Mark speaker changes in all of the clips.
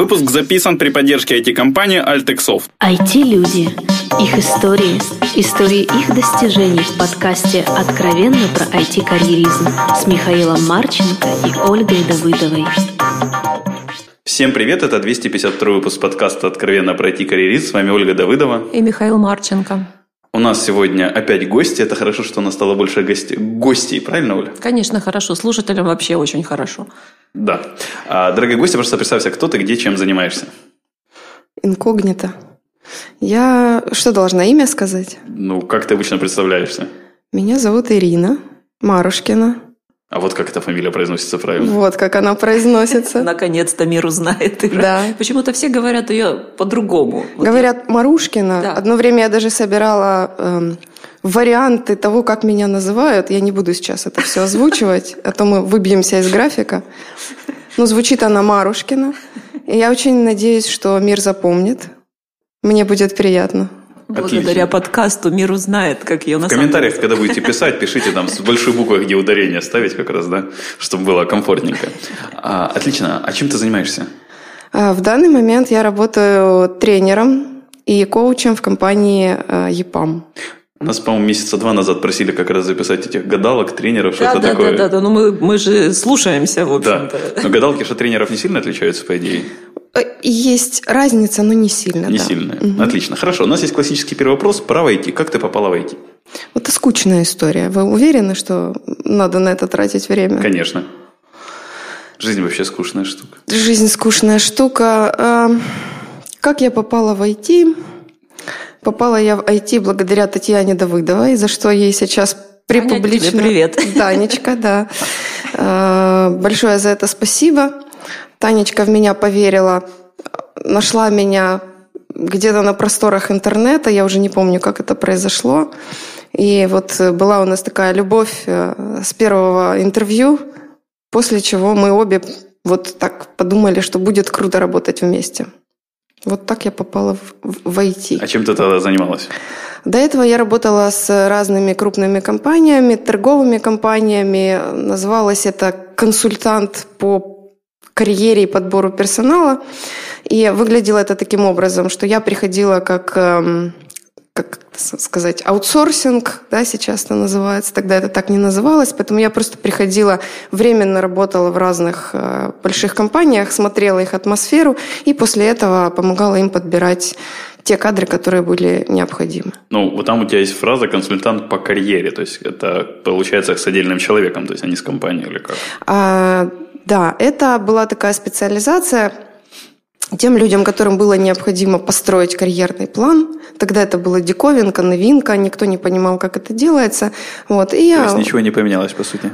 Speaker 1: Выпуск записан при поддержке IT-компании Altexoft.
Speaker 2: IT-люди. Их истории. Истории их достижений в подкасте «Откровенно про IT-карьеризм» с Михаилом Марченко и Ольгой Давыдовой.
Speaker 1: Всем привет, это 252 выпуск подкаста «Откровенно про IT-карьеризм». С вами Ольга Давыдова.
Speaker 3: И Михаил Марченко.
Speaker 1: У нас сегодня опять гости. Это хорошо, что у нас стало больше гостей. Гостей, правильно, Оля?
Speaker 3: Конечно, хорошо. Слушателям вообще очень хорошо.
Speaker 1: Да. А, дорогие гости, просто представься, кто ты, где, чем занимаешься.
Speaker 4: Инкогнито. Я что должна имя сказать?
Speaker 1: Ну, как ты обычно представляешься?
Speaker 4: Меня зовут Ирина Марушкина.
Speaker 1: А вот как эта фамилия произносится правильно?
Speaker 4: Вот как она произносится.
Speaker 3: Наконец-то мир узнает.
Speaker 4: Да.
Speaker 3: Почему-то все говорят ее по-другому.
Speaker 4: Говорят Марушкина. Да. Одно время я даже собирала эм, варианты того, как меня называют. Я не буду сейчас это все озвучивать, а то мы выбьемся из графика. Но звучит она Марушкина. И я очень надеюсь, что мир запомнит. Мне будет приятно.
Speaker 3: Благодаря Отлично. подкасту мир узнает, как ее
Speaker 1: на В комментариях, когда будете писать, пишите там с большой буквой, где ударение ставить как раз, да, чтобы было комфортненько. А, отлично. А чем ты занимаешься?
Speaker 4: А, в данный момент я работаю тренером и коучем в компании ЕПАМ.
Speaker 1: Нас, по-моему, месяца два назад просили как раз записать этих гадалок, тренеров,
Speaker 3: да,
Speaker 1: что-то
Speaker 3: да,
Speaker 1: такое.
Speaker 3: Да, да, да, ну мы, мы же слушаемся, в общем-то.
Speaker 1: Да, но гадалки что тренеров не сильно отличаются, по идее?
Speaker 4: Э, есть разница, но не сильно.
Speaker 1: Не
Speaker 4: да.
Speaker 1: сильная. Угу. Отлично. Хорошо. У нас есть классический первый вопрос. Право IT. Как ты попала в IT?
Speaker 4: Вот это скучная история. Вы уверены, что надо на это тратить время?
Speaker 1: Конечно. Жизнь вообще скучная штука.
Speaker 4: Жизнь скучная штука. А, как я попала в IT? Попала я в IT благодаря Татьяне Давыдовой, за что ей сейчас припублично...
Speaker 3: Привет.
Speaker 4: Танечка, да. А, большое за это спасибо. Танечка в меня поверила, нашла меня где-то на просторах интернета, я уже не помню, как это произошло. И вот была у нас такая любовь э, с первого интервью, после чего мы обе вот так подумали, что будет круто работать вместе. Вот так я попала в, в IT.
Speaker 1: А чем ты тогда занималась?
Speaker 4: До этого я работала с разными крупными компаниями, торговыми компаниями. Называлось это консультант по карьере и подбору персонала. И выглядело это таким образом, что я приходила как эм, как сказать, аутсорсинг, да, сейчас это называется, тогда это так не называлось, поэтому я просто приходила, временно работала в разных э, больших компаниях, смотрела их атмосферу и после этого помогала им подбирать те кадры, которые были необходимы.
Speaker 1: Ну, вот там у тебя есть фраза «консультант по карьере», то есть это получается с отдельным человеком, то есть а не с компанией или как?
Speaker 4: А, да, это была такая специализация – тем людям, которым было необходимо построить карьерный план, тогда это была диковинка, новинка, никто не понимал, как это делается. Вот,
Speaker 1: и То есть ничего не поменялось, по сути?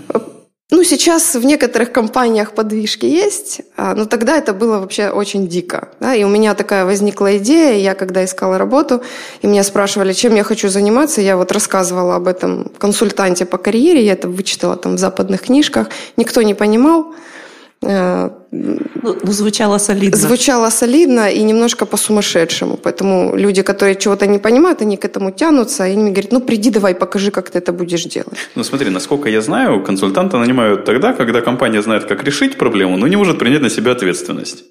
Speaker 4: Ну, сейчас в некоторых компаниях подвижки есть, а, но тогда это было вообще очень дико. Да? И у меня такая возникла идея, я когда искала работу, и меня спрашивали, чем я хочу заниматься, я вот рассказывала об этом консультанте по карьере, я это вычитала там в западных книжках, никто не понимал,
Speaker 3: Э, звучало солидно.
Speaker 4: Звучало солидно и немножко по-сумасшедшему. Поэтому люди, которые чего-то не понимают, они к этому тянутся, и они мне говорят, ну приди давай, покажи, как ты это будешь делать.
Speaker 1: Ну смотри, насколько я знаю, консультанта нанимают тогда, когда компания знает, как решить проблему, но не может принять на себя ответственность.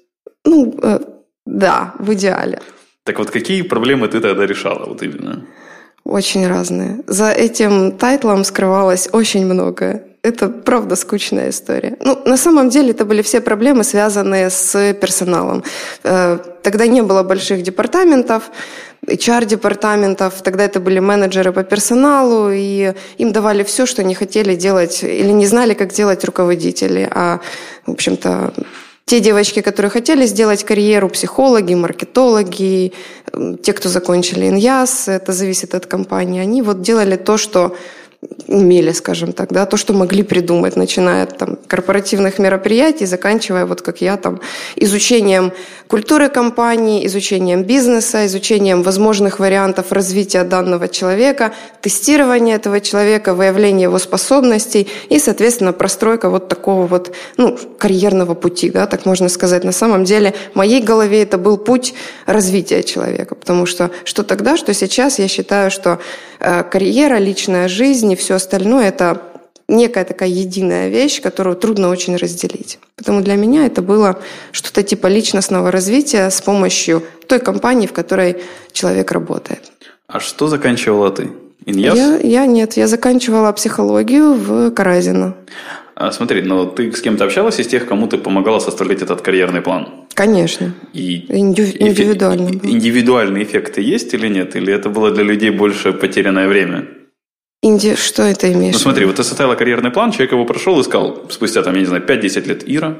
Speaker 4: Ну, э, да, в идеале.
Speaker 1: Так вот, какие проблемы ты тогда решала вот именно?
Speaker 4: Очень разные. За этим тайтлом скрывалось очень многое. Это правда скучная история. Ну, на самом деле это были все проблемы, связанные с персоналом. Э, тогда не было больших департаментов, HR-департаментов, тогда это были менеджеры по персоналу, и им давали все, что не хотели делать или не знали, как делать руководители. А, в общем-то, те девочки, которые хотели сделать карьеру, психологи, маркетологи, те, кто закончили ИНЯС, это зависит от компании, они вот делали то, что умели, скажем так, да, то, что могли придумать, начиная от там, корпоративных мероприятий, заканчивая, вот как я, там, изучением культуры компании, изучением бизнеса, изучением возможных вариантов развития данного человека, тестирования этого человека, выявление его способностей и, соответственно, простройка вот такого вот ну, карьерного пути, да, так можно сказать. На самом деле в моей голове это был путь развития человека, потому что что тогда, что сейчас, я считаю, что э, карьера, личная жизнь и все остальное – это некая такая единая вещь, которую трудно очень разделить. Поэтому для меня это было что-то типа личностного развития с помощью той компании, в которой человек работает.
Speaker 1: А что заканчивала ты? Иньяс?
Speaker 4: Я, я нет, я заканчивала психологию в Каразино.
Speaker 1: А, смотри, но ты с кем-то общалась из тех, кому ты помогала составлять этот карьерный план?
Speaker 4: Конечно.
Speaker 1: И
Speaker 4: Индив- индивидуально.
Speaker 1: эффек- индивидуальные эффекты есть или нет? Или это было для людей больше потерянное время?
Speaker 4: Инди... Что это имеешь?
Speaker 1: Ну смотри, вот ты составила карьерный план, человек его прошел и сказал, спустя там, я не знаю, 5-10 лет, Ира,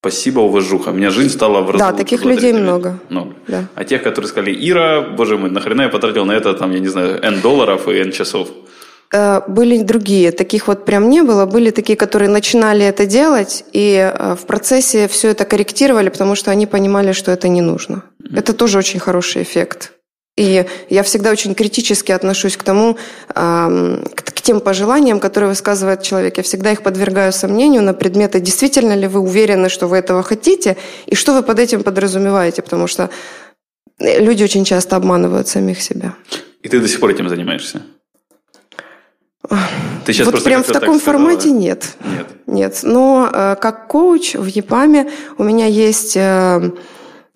Speaker 1: спасибо, уважуха, у меня жизнь стала в
Speaker 4: Да, таких людей
Speaker 1: тебе».
Speaker 4: много.
Speaker 1: Много.
Speaker 4: Да.
Speaker 1: А тех, которые сказали, Ира, боже мой, нахрена я потратил на это, там, я не знаю, N долларов и N часов?
Speaker 4: Э, Были другие, таких вот прям не было. Были такие, которые начинали это делать и э, в процессе все это корректировали, потому что они понимали, что это не нужно. Это тоже очень хороший эффект. И я всегда очень критически отношусь к тому, к тем пожеланиям, которые высказывает человек. Я всегда их подвергаю сомнению на предметы, действительно ли вы уверены, что вы этого хотите, и что вы под этим подразумеваете, потому что э, люди очень часто обманывают самих себя.
Speaker 1: И ты до сих пор этим занимаешься? Ты сейчас
Speaker 4: вот прям в таком
Speaker 1: так сказала.
Speaker 4: формате нет.
Speaker 1: Нет.
Speaker 4: Нет, но э, как коуч в ЕПАМе у меня есть...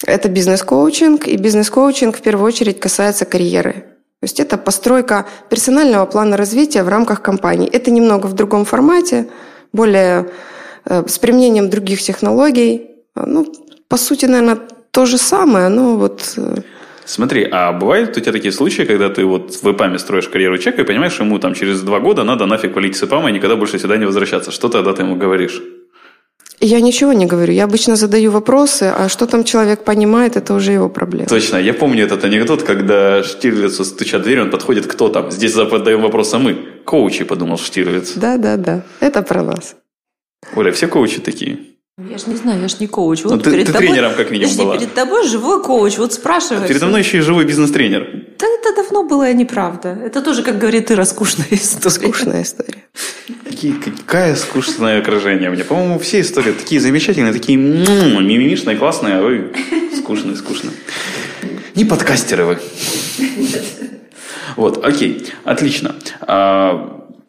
Speaker 4: это бизнес-коучинг, и бизнес-коучинг в первую очередь касается карьеры. То есть это постройка персонального плана развития в рамках компании. Это немного в другом формате, более э, с применением других технологий. Ну, по сути, наверное, то же самое, но вот... э,
Speaker 1: Смотри, а бывают у тебя такие случаи, когда ты вот в ИПАМе строишь карьеру человека и понимаешь, ему там через два года надо нафиг валить с ИПАМа и никогда больше сюда не возвращаться. Что тогда ты ему говоришь?
Speaker 4: Я ничего не говорю. Я обычно задаю вопросы, а что там человек понимает, это уже его проблема.
Speaker 1: Точно, я помню этот анекдот, когда Штирлицу стучат в дверь, он подходит, кто там? Здесь задаем вопрос, а мы? Коучи, подумал Штирлиц.
Speaker 4: Да, да, да. Это про нас.
Speaker 1: Оля, все коучи такие?
Speaker 3: Я ж не знаю, я ж не коуч. Вот
Speaker 1: Ну, ты-
Speaker 3: перед
Speaker 1: ты
Speaker 3: тобой-
Speaker 1: тренером как минимум
Speaker 3: Подожди,
Speaker 1: была.
Speaker 3: перед тобой живой коуч. Вот спрашиваешь.
Speaker 1: Передо мной еще и живой бизнес-тренер.
Speaker 3: Да это давно было и неправда. Это тоже, как говорит Ира, скучная история.
Speaker 4: Скучная история.
Speaker 1: Какие, какая скучное окружение мне. По-моему, все истории такие замечательные, такие м-м, мимимишные, классные, а вы скучные, скучные. Не подкастеры вы. Вот, окей, отлично.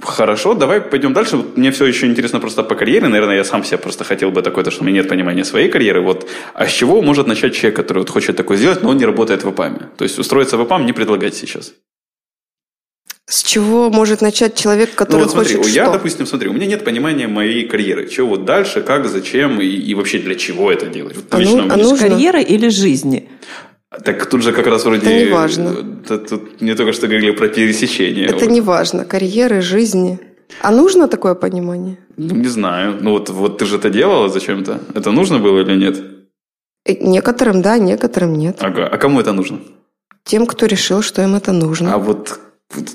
Speaker 1: Хорошо, давай пойдем дальше. Вот Мне все еще интересно просто по карьере. Наверное, я сам себе просто хотел бы такое, то, что у меня нет понимания своей карьеры. Вот. А с чего может начать человек, который вот хочет такое сделать, но он не работает в ИПАМе? То есть устроиться в ИПАМ не предлагать сейчас.
Speaker 4: С чего может начать человек,
Speaker 1: Ну
Speaker 4: который
Speaker 1: вот смотри,
Speaker 4: хочет
Speaker 1: я,
Speaker 4: что?
Speaker 1: допустим, смотри, у меня нет понимания моей карьеры. Чего вот дальше, как, зачем и, и вообще для чего это делать. Вот
Speaker 4: А ну- а нужно?
Speaker 3: Карьера или жизни?
Speaker 1: Так тут же как раз вроде...
Speaker 4: Это не важно.
Speaker 1: э, Тут не только что говорили про пересечение.
Speaker 4: Это
Speaker 1: Вот.
Speaker 4: не важно. Карьеры, жизни. А нужно такое понимание?
Speaker 1: Ну, не знаю. Ну вот, вот ты же это делала зачем-то? Это нужно было или нет?
Speaker 4: Э, Некоторым да, некоторым нет.
Speaker 1: Ага. А кому это нужно?
Speaker 4: Тем, кто решил, что им это нужно.
Speaker 1: А вот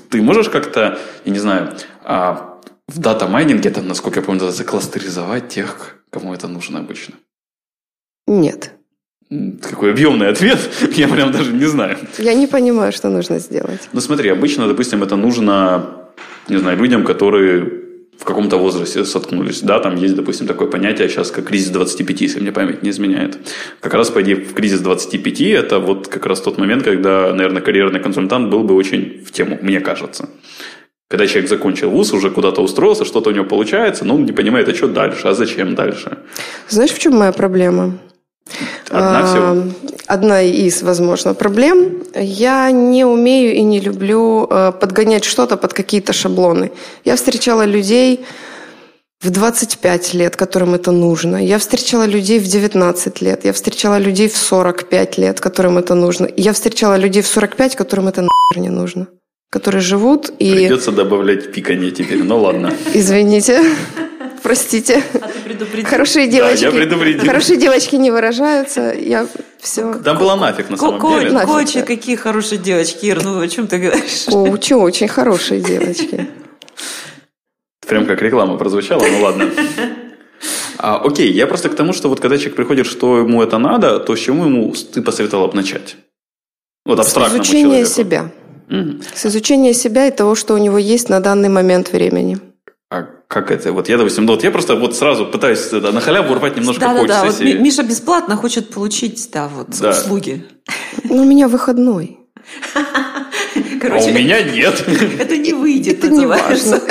Speaker 1: ты можешь как-то, я не знаю, а, в дата-майнинге, там, насколько я помню, закластеризовать тех, кому это нужно обычно?
Speaker 4: Нет.
Speaker 1: Какой объемный ответ, я прям даже не знаю.
Speaker 4: Я не понимаю, что нужно сделать.
Speaker 1: Ну смотри, обычно, допустим, это нужно, не знаю, людям, которые в каком-то возрасте соткнулись. Да, там есть, допустим, такое понятие сейчас, как кризис 25, если мне память не изменяет. Как раз, по идее, в кризис 25 это вот как раз тот момент, когда, наверное, карьерный консультант был бы очень в тему, мне кажется. Когда человек закончил вуз, уже куда-то устроился, что-то у него получается, но он не понимает, а что дальше, а зачем дальше.
Speaker 4: Знаешь, в чем моя проблема?
Speaker 1: Одна всего.
Speaker 4: Одна из, возможно, проблем. Я не умею и не люблю э, подгонять что-то под какие-то шаблоны. Я встречала людей в 25 лет, которым это нужно. Я встречала людей в 19 лет. Я встречала людей в 45 лет, которым это нужно. Я встречала людей в 45, которым это нахер не нужно. Которые живут и...
Speaker 1: Придется добавлять пиканье теперь, ну ладно.
Speaker 4: Извините, простите.
Speaker 3: А ты предупредил.
Speaker 4: Хорошие девочки.
Speaker 1: я предупредил.
Speaker 4: Хорошие девочки не выражаются. Я все.
Speaker 1: Там была нафиг на самом
Speaker 3: ко-
Speaker 1: деле.
Speaker 4: да.
Speaker 3: какие хорошие девочки, Ир, ну о чем ты говоришь?
Speaker 4: Коучи очень хорошие девочки.
Speaker 1: Прям как реклама прозвучала, ну ладно. А, окей, я просто к тому, что вот когда человек приходит, что ему это надо, то с чему ему ты посоветовал бы начать? Вот
Speaker 4: С
Speaker 1: абстрактному
Speaker 4: изучения
Speaker 1: человеку.
Speaker 4: себя.
Speaker 1: Мгм.
Speaker 4: С изучения себя и того, что у него есть на данный момент времени.
Speaker 1: А как это? Вот я, допустим, ну вот я просто вот сразу пытаюсь это, на халяву урвать немножко
Speaker 3: Да-да-да, вот
Speaker 1: коуч-сессии.
Speaker 3: Ми- Миша бесплатно хочет получить, да, вот,
Speaker 1: Да.
Speaker 3: услуги.
Speaker 4: Но у меня выходной.
Speaker 1: А у меня нет.
Speaker 3: это не выйдет,
Speaker 4: Это не важно.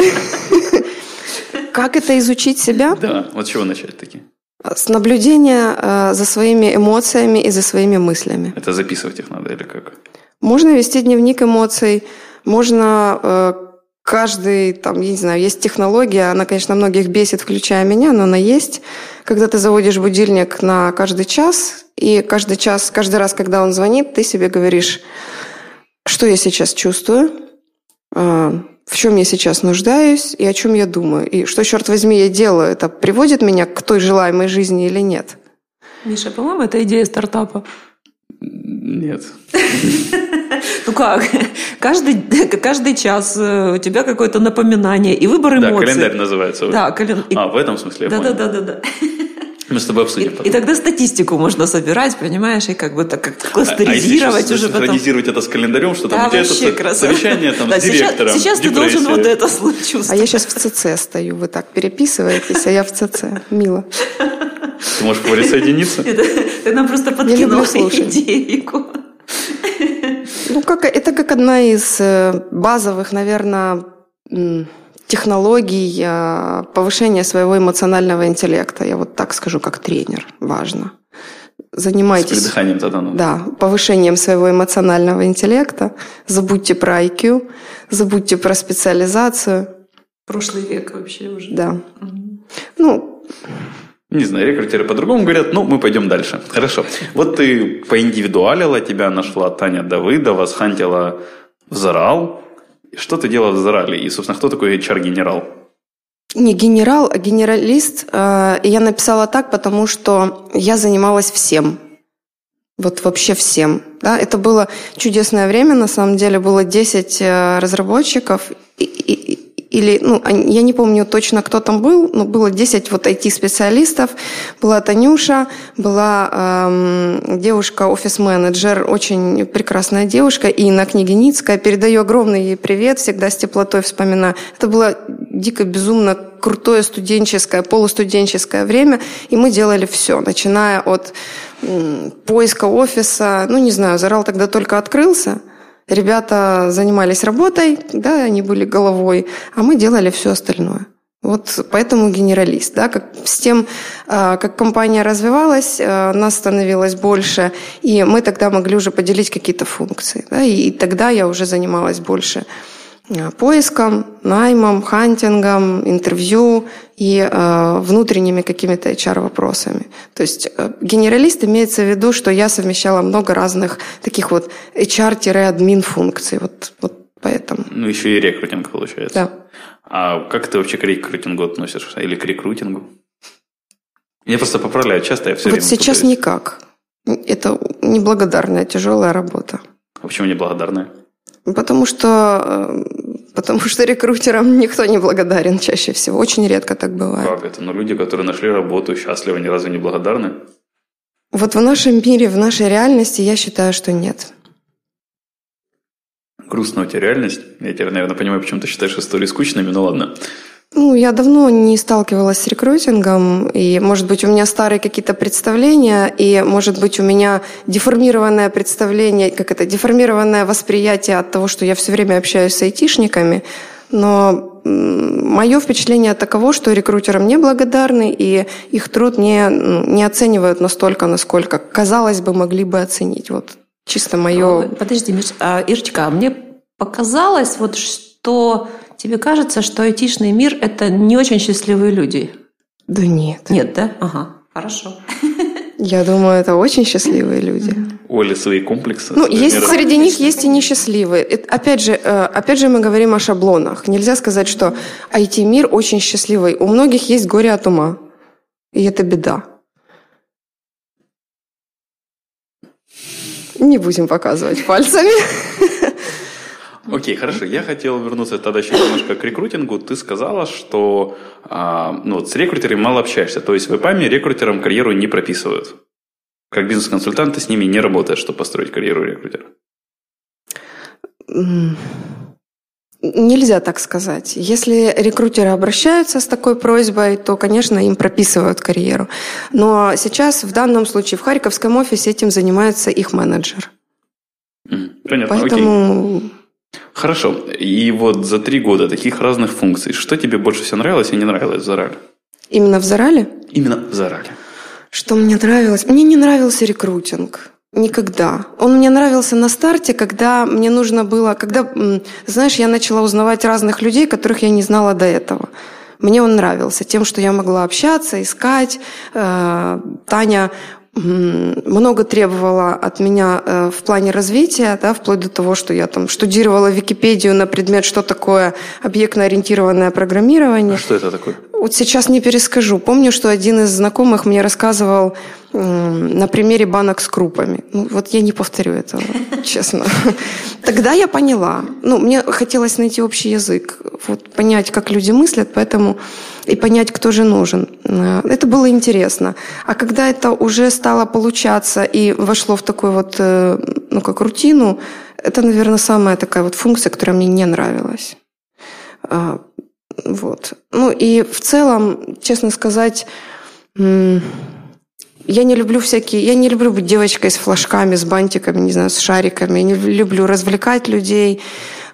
Speaker 4: Как это изучить себя?
Speaker 1: Да, вот с чего начать таки?
Speaker 4: С наблюдения э, за своими эмоциями и за своими мыслями.
Speaker 1: Это записывать их надо или как?
Speaker 4: Можно вести дневник эмоций, можно э, каждый, там, я не знаю, есть технология, она, конечно, многих бесит, включая меня, но она есть. Когда ты заводишь будильник на каждый час, и каждый час, каждый раз, когда он звонит, ты себе говоришь, что я сейчас чувствую, э, в чем я сейчас нуждаюсь и о чем я думаю. И что, черт возьми, я делаю, это приводит меня к той желаемой жизни или нет?
Speaker 3: Миша, по-моему, это идея стартапа.
Speaker 1: Нет.
Speaker 3: Ну как? Каждый, каждый час э, у тебя какое-то напоминание и выбор эмоций.
Speaker 1: Да, календарь называется.
Speaker 3: Да, календарь.
Speaker 1: А, в этом смысле я
Speaker 3: Да,
Speaker 1: понял.
Speaker 3: да, да, да, да.
Speaker 1: Мы с тобой обсудим
Speaker 3: И,
Speaker 1: потом.
Speaker 3: и тогда статистику можно собирать, понимаешь, и как бы так как
Speaker 1: А- а если
Speaker 3: кластеризировать
Speaker 1: еще
Speaker 3: уже потом.
Speaker 1: синхронизировать это с календарем, что там
Speaker 3: Да,
Speaker 1: у тебя
Speaker 3: вообще
Speaker 1: это
Speaker 3: красота.
Speaker 1: совещание там,
Speaker 3: Да,
Speaker 1: с
Speaker 3: сейчас-
Speaker 1: директором.
Speaker 3: Сейчас, ты должен вот это
Speaker 4: А
Speaker 3: чувствовать.
Speaker 4: я сейчас в ЦЦ стою, вы так переписываетесь, а я в ЦЦ. Мило.
Speaker 1: Ты можешь присоединиться?
Speaker 3: Ты нам просто подкинула
Speaker 4: слушать.
Speaker 3: идейку.
Speaker 4: Ну, как, это как одна из э, базовых, наверное, технологий э, повышения своего эмоционального интеллекта. Я вот так скажу, как тренер. Важно.
Speaker 1: С
Speaker 4: Занимайтесь
Speaker 1: придыханием тогда надо.
Speaker 4: да, повышением своего эмоционального интеллекта. Забудьте про IQ, забудьте про специализацию.
Speaker 3: Прошлый век вообще уже.
Speaker 4: Да. Ну,
Speaker 1: Не знаю, рекрутеры по-другому говорят, ну, мы пойдем дальше. Хорошо. Вот ты поиндивидуалила, тебя нашла Таня Давыдова, схантила в Зарал. Что ты делала в Зарале? И, собственно, кто такой HR-генерал?
Speaker 4: Не генерал, а генералист. Э, и Я написала так, потому что я занималась всем. Вот вообще всем. Да? Это было чудесное время, на самом деле. Было 10 э, разработчиков. и- или, ну, они- я не помню точно, кто там был, но было 10 вот IT-специалистов. Была Танюша, была эм, девушка, офис-менеджер, очень прекрасная девушка, Инна Княгиницкая. Передаю огромный ей привет, всегда с теплотой вспоминаю. Это было дико, безумно крутое студенческое, полустуденческое время, и мы делали все, начиная от поиска офиса, ну, не знаю, Зарал тогда только открылся, Ребята занимались работой, да, они были головой, а мы делали все остальное. Вот поэтому генералист, да, как с тем, а, как компания развивалась, а, нас становилось больше, и мы тогда могли уже поделить какие-то функции, да, и, тогда я уже занималась больше поиском, наймом, хантингом, интервью и э, внутренними какими-то HR-вопросами. То есть э, генералист имеется в виду, что я совмещала много разных таких вот HR-админ функций. Вот, вот поэтому.
Speaker 1: Ну, еще и рекрутинг, получается.
Speaker 4: Да.
Speaker 1: А как ты вообще к рекрутингу относишься? Или к рекрутингу? Я просто поправляю часто, я все
Speaker 4: вот
Speaker 1: время
Speaker 4: сейчас
Speaker 1: путаюсь.
Speaker 4: никак. Это неблагодарная, тяжелая работа.
Speaker 1: А почему неблагодарная?
Speaker 4: Потому что, э, потому что рекрутерам никто не благодарен чаще всего. Очень редко так бывает.
Speaker 1: Как это? Ну, люди, которые нашли работу, счастливы, ни разу не благодарны?
Speaker 4: Вот в нашем мире, в нашей реальности я считаю, что нет.
Speaker 1: Грустная у тебя реальность. Я теперь, наверное, понимаю, почему ты считаешь истории скучными, но ладно.
Speaker 4: Ну, я давно не сталкивалась с рекрутингом, и, может быть, у меня старые какие-то представления, и, может быть, у меня деформированное представление, как это, деформированное восприятие от того, что я все время общаюсь с айтишниками, но мое впечатление таково, что рекрутерам не благодарны, и их труд не, ну, не оценивают настолько, насколько, казалось бы, могли бы оценить. Вот чисто мое...
Speaker 3: Подожди, Миш, а, Ирочка, а мне показалось, вот что тебе кажется, что айтишный мир – это не очень счастливые люди.
Speaker 4: Да нет.
Speaker 3: Нет, да? Ага, хорошо.
Speaker 4: Я думаю, это очень счастливые люди.
Speaker 1: У Оли свои комплексы.
Speaker 4: Ну, есть среди них есть и несчастливые. Это, опять же, э, опять же, мы говорим о шаблонах. Нельзя сказать, что IT-мир очень счастливый. У многих есть горе от ума. И это беда. Не будем показывать пальцами.
Speaker 1: Окей, хорошо. Я хотел вернуться тогда еще немножко к рекрутингу. Ты сказала, что а, ну, с рекрутерами мало общаешься. То есть в ИПАМе рекрутерам карьеру не прописывают. Как бизнес-консультант ты с ними не работаешь, чтобы построить карьеру рекрутера.
Speaker 4: Нельзя так сказать. Если рекрутеры обращаются с такой просьбой, то, конечно, им прописывают карьеру. Но сейчас, в данном случае, в Харьковском офисе этим занимается их менеджер.
Speaker 1: Понятно, окей. Хорошо. И вот за три года таких разных функций, что тебе больше всего нравилось и не нравилось в Зарале?
Speaker 4: Именно в Зарале?
Speaker 1: Именно в Зарале.
Speaker 4: Что мне нравилось? Мне не нравился рекрутинг. Никогда. Он мне нравился на старте, когда мне нужно было, когда, знаешь, я начала узнавать разных людей, которых я не знала до этого. Мне он нравился тем, что я могла общаться, искать. Э, Таня много требовала от меня э, в плане развития, да, вплоть до того, что я там штудировала Википедию на предмет, что такое объектно-ориентированное программирование. А
Speaker 1: что это такое?
Speaker 4: Вот сейчас не перескажу. Помню, что один из знакомых мне рассказывал на примере банок с крупами. Ну, вот я не повторю этого, честно. Тогда я поняла. Ну, мне хотелось найти общий язык, вот, понять, как люди мыслят, поэтому и понять, кто же нужен. Э, это было интересно. А когда это уже стало получаться и вошло в такую вот, э, ну, как рутину, это, наверное, самая такая вот функция, которая мне не нравилась. А, вот. Ну и в целом, честно сказать, я не люблю всякие... Я не люблю быть девочкой с флажками, с бантиками, не знаю, с шариками. Я не люблю развлекать людей.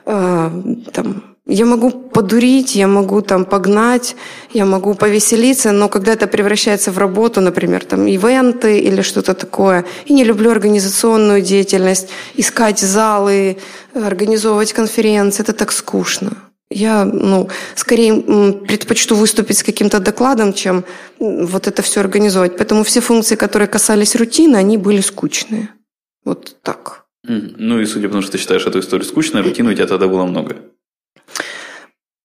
Speaker 4: Э, там, я могу подурить, я могу там погнать, я могу повеселиться, но когда это превращается в работу, например, там ивенты или что-то такое, и не люблю организационную деятельность, искать залы, организовывать конференции, это так скучно. Я, ну, скорее предпочту выступить с каким-то докладом, чем вот это все организовать. Поэтому все функции, которые касались рутины, они были скучные. Вот так.
Speaker 1: Ну и судя по тому, что ты считаешь эту историю скучной, рутины у тебя тогда было много.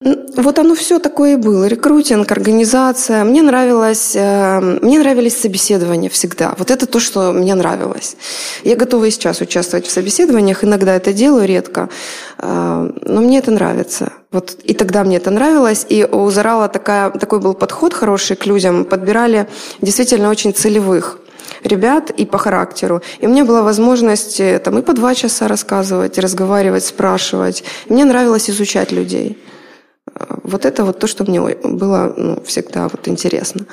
Speaker 4: Вот оно все такое и было. Рекрутинг, организация. Мне нравилось, э, мне нравились собеседования всегда. Вот это то, что мне нравилось. Я готова и сейчас участвовать в собеседованиях. Иногда это делаю, редко. Э, но мне это нравится. Вот и тогда мне это нравилось. И у Зарала такая, такой был подход хороший к людям. Подбирали действительно очень целевых ребят и по характеру. И у меня была возможность э, там и по два часа рассказывать, разговаривать, спрашивать. мне нравилось изучать людей. Вот это вот то, что мне было ну, всегда вот интересно.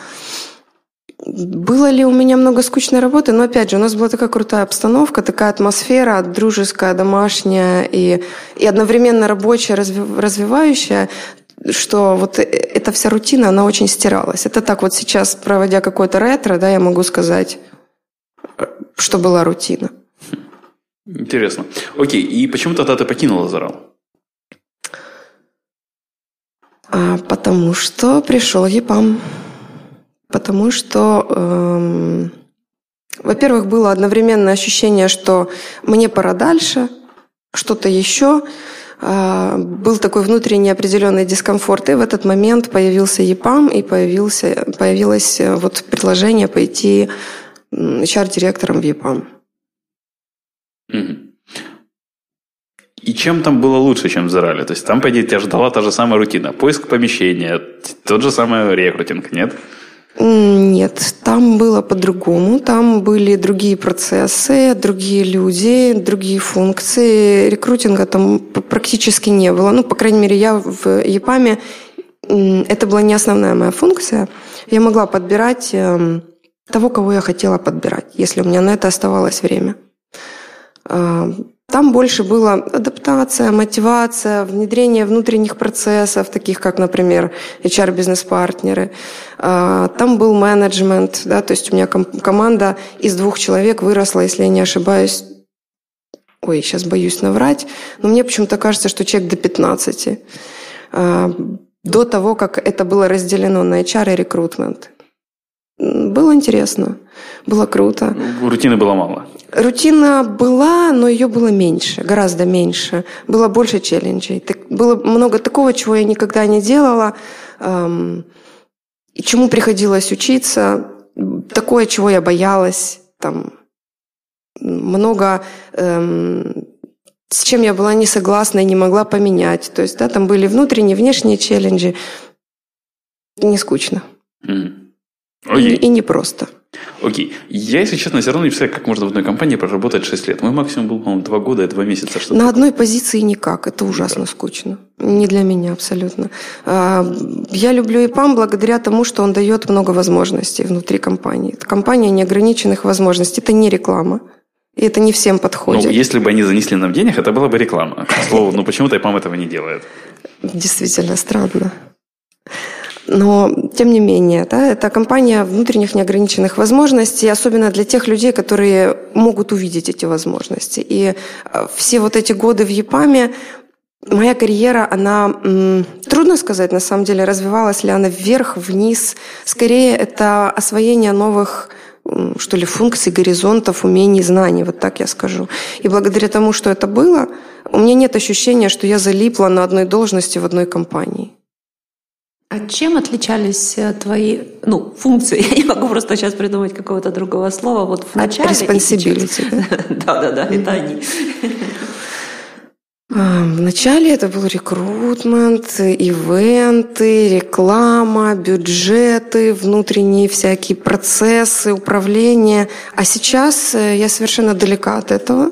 Speaker 4: Было ли у меня много скучной работы? Но опять же, у нас была такая крутая обстановка, такая атмосфера, дружеская, домашняя и, и одновременно рабочая, развивающая, что вот э, эта вся рутина, она очень стиралась. Это так вот сейчас, проводя какое-то ретро, да, я могу сказать, что была рутина.
Speaker 1: Интересно. Окей, и почему тогда ты покинула Зарал?
Speaker 4: А, потому что пришел ЕПАМ. Потому что, эм, во-первых, было одновременное ощущение, что мне пора дальше, что-то еще. Э, был такой внутренний определенный дискомфорт. И в этот момент появился ЕПАМ, и появился, появилось э, вот предложение пойти HR-директором в ЕПАМ.
Speaker 1: Mm-hmm. И чем там было лучше, чем в Зарале? То есть там, по идее, тебя ждала та же самая рутина. Поиск помещения, тот же самый рекрутинг, нет?
Speaker 4: Нет, там было по-другому. Там были другие процессы, другие люди, другие функции. Рекрутинга там практически не было. Ну, по крайней мере, я в ЕПАМе, это была не основная моя функция. Я могла подбирать эм, того, кого я хотела подбирать, если у меня на это оставалось время. Там больше была адаптация, мотивация, внедрение внутренних процессов, таких как, например, HR-бизнес-партнеры. А, там был менеджмент, да, то есть у меня команда из двух человек выросла, если я не ошибаюсь, ой, сейчас боюсь наврать, но мне почему-то кажется, что человек до 15 а, до того, как это было разделено на HR и рекрутмент. Было интересно, было круто.
Speaker 1: Рутины было мало.
Speaker 4: Рутина была, но ее было меньше, гораздо меньше. Было больше челленджей. Было много такого, чего я никогда не делала, эм, и чему приходилось учиться. Такое, чего я боялась. Там, много эм, с чем я была не согласна и не могла поменять. То есть, да, там были внутренние, внешние челленджи. Не скучно.
Speaker 1: Mm.
Speaker 4: Окей. И, и не просто.
Speaker 1: Окей. Я, если честно, все равно не представляю, как можно в одной компании проработать 6 лет. Мой максимум был, по-моему, 2 года и 2 месяца.
Speaker 4: Что На одной позиции никак. Это ужасно да. скучно. Не для меня абсолютно. А, я люблю ИПАМ благодаря тому, что он дает много возможностей внутри компании. Это компания неограниченных возможностей. Это не реклама. И это не всем подходит.
Speaker 1: Ну, если бы они занесли нам денег, это была бы реклама. К слову, ну почему Тайпам этого не делает?
Speaker 4: Действительно странно. Но, тем не менее, да, это компания внутренних неограниченных возможностей, особенно для тех людей, которые могут увидеть эти возможности. И э, все вот эти годы в ЕПАМе моя карьера, она, трудно сказать, на самом деле, развивалась ли она вверх, вниз. Скорее, это освоение новых что ли, функций, горизонтов, умений, знаний, вот так я скажу. И благодаря тому, что это было, у меня нет ощущения, что я залипла на одной должности в одной компании.
Speaker 3: А чем отличались э, твои ну, функции? Я не могу просто сейчас придумать какого-то другого слова. Вот в начале
Speaker 4: Responsibility.
Speaker 3: Да-да-да, это они.
Speaker 4: А, вначале это был рекрутмент, ивенты, реклама, бюджеты, внутренние всякие процессы, управление. А сейчас э, я совершенно далека от этого.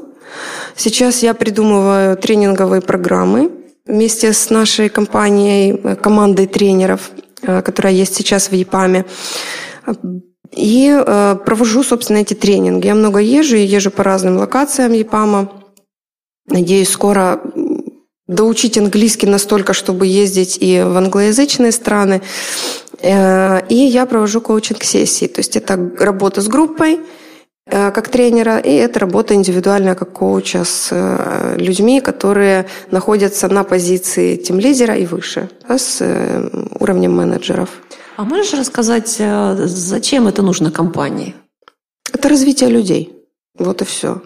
Speaker 4: Сейчас я придумываю тренинговые программы вместе с нашей компанией, э, командой тренеров, э, которая есть сейчас в ЕПАМе. И провожу, собственно, эти тренинги. Я много езжу, я езжу по разным локациям ЕПАМа Надеюсь, скоро доучить английский настолько, чтобы ездить и в англоязычные страны. Э, и я провожу коучинг-сессии. То есть это работа с группой, э, как тренера, и это работа индивидуальная как коуча с э, людьми, которые находятся на позиции тем лидера и выше, да, с уровнем менеджеров.
Speaker 3: А можешь рассказать, зачем это нужно компании?
Speaker 4: Это развитие людей. Вот и все.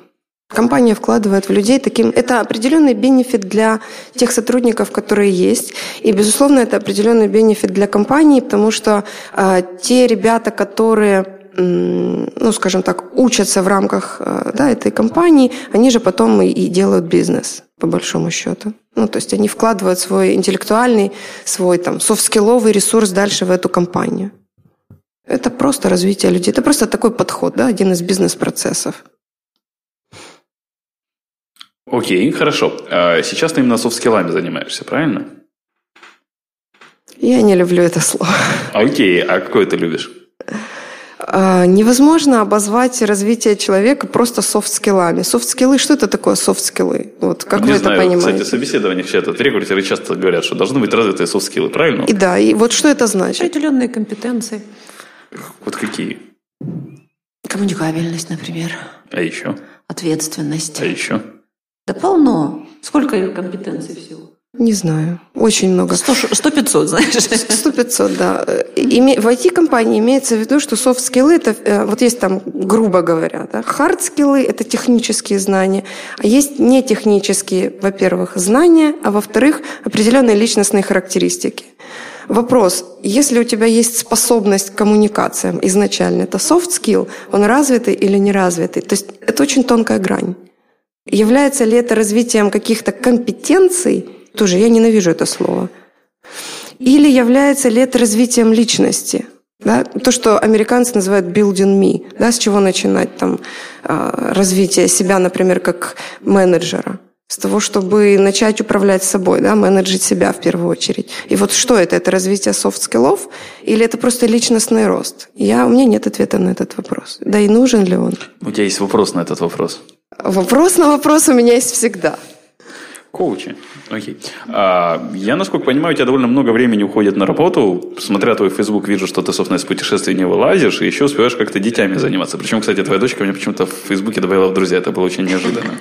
Speaker 4: Компания вкладывает в людей таким... Это определенный бенефит для тех сотрудников, которые есть. И, безусловно, это определенный бенефит для компании, потому что э, те ребята, которые ну, скажем так, учатся в рамках э, да, этой компании, они же потом и, и делают бизнес, по большому счету. Ну, то есть они вкладывают свой интеллектуальный, свой там софт-скилловый ресурс дальше в эту компанию. Это просто развитие людей. Это просто такой подход, да, один из бизнес-процессов.
Speaker 1: Окей, хорошо. А сейчас ты именно софт-скиллами занимаешься, правильно?
Speaker 4: Я не люблю это слово.
Speaker 1: Окей, а какое ты любишь?
Speaker 4: А, невозможно обозвать развитие человека просто софт-скиллами. Софт-скиллы, что это такое софт-скиллы? Вот, как не вы знаю, это понимаете?
Speaker 1: Кстати, в собеседованиях чат рекрутеры часто говорят, что должны быть развитые софт-скиллы, правильно?
Speaker 4: И да, и вот что это значит?
Speaker 3: Определенные компетенции.
Speaker 1: Вот какие?
Speaker 3: Коммуникабельность, например.
Speaker 1: А еще?
Speaker 3: Ответственность.
Speaker 1: А еще?
Speaker 3: Да полно. Сколько компетенций всего?
Speaker 4: Не знаю. Очень много.
Speaker 3: 100-500, знаешь?
Speaker 4: 100-500, да. В IT-компании имеется в виду, что софт-скиллы, это э, вот есть там, грубо говоря, да, хард-скиллы – это технические знания, а есть не технические, во-первых, знания, а во-вторых, определенные личностные характеристики. Вопрос, если у тебя есть способность к коммуникациям изначально, это soft skill, он развитый или не развитый? То есть это очень тонкая грань. Является ли это развитием каких-то компетенций? Тоже я ненавижу это слово. Или является ли это развитием личности? Да? То, что американцы называют building me. Да? С чего начинать там, а, развитие себя, например, как менеджера? С того, чтобы начать управлять собой, да, менеджить себя в первую очередь. И вот что это? Это развитие софт-скиллов или это просто личностный рост? Я, у меня нет ответа на этот вопрос. Да и нужен ли он?
Speaker 1: У тебя есть вопрос на этот вопрос?
Speaker 4: Вопрос на вопрос у меня есть всегда.
Speaker 1: Коучи. Окей. А, я, насколько понимаю, у тебя довольно много времени уходит на работу. Смотря твой Facebook, вижу, что ты, собственно, из путешествий не вылазишь, и еще успеваешь как-то детьми заниматься. Причем, кстати, твоя дочка меня почему-то в Фейсбуке добавила в друзья. Это было очень неожиданно.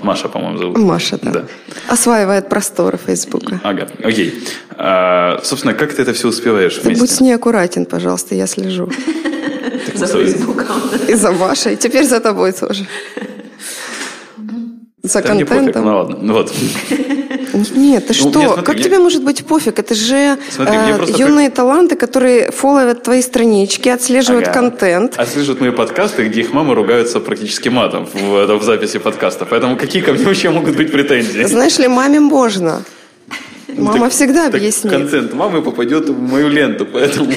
Speaker 1: Маша, по-моему, зовут.
Speaker 4: Маша, да. да. Осваивает просторы Фейсбука.
Speaker 1: Ага, окей. А, собственно, как ты это все успеваешь
Speaker 4: вместе? Будь с ней аккуратен, пожалуйста, я слежу.
Speaker 3: За Фейсбуком.
Speaker 4: И за Машей, теперь за тобой тоже.
Speaker 1: За да контентом. Пофиг, ну ладно, ну вот.
Speaker 4: Нет, ты ну, что? Нет, смотри, как я... тебе может быть пофиг? Это же смотри, э, юные при... таланты, которые фолловят твои странички, отслеживают ага. контент.
Speaker 1: Отслеживают мои подкасты, где их мамы ругаются практически матом в, в записи подкаста. Поэтому какие ко мне вообще могут быть претензии?
Speaker 4: Знаешь ли, маме можно. Ну, Мама так, всегда объяснит.
Speaker 1: контент мамы попадет в мою ленту, поэтому...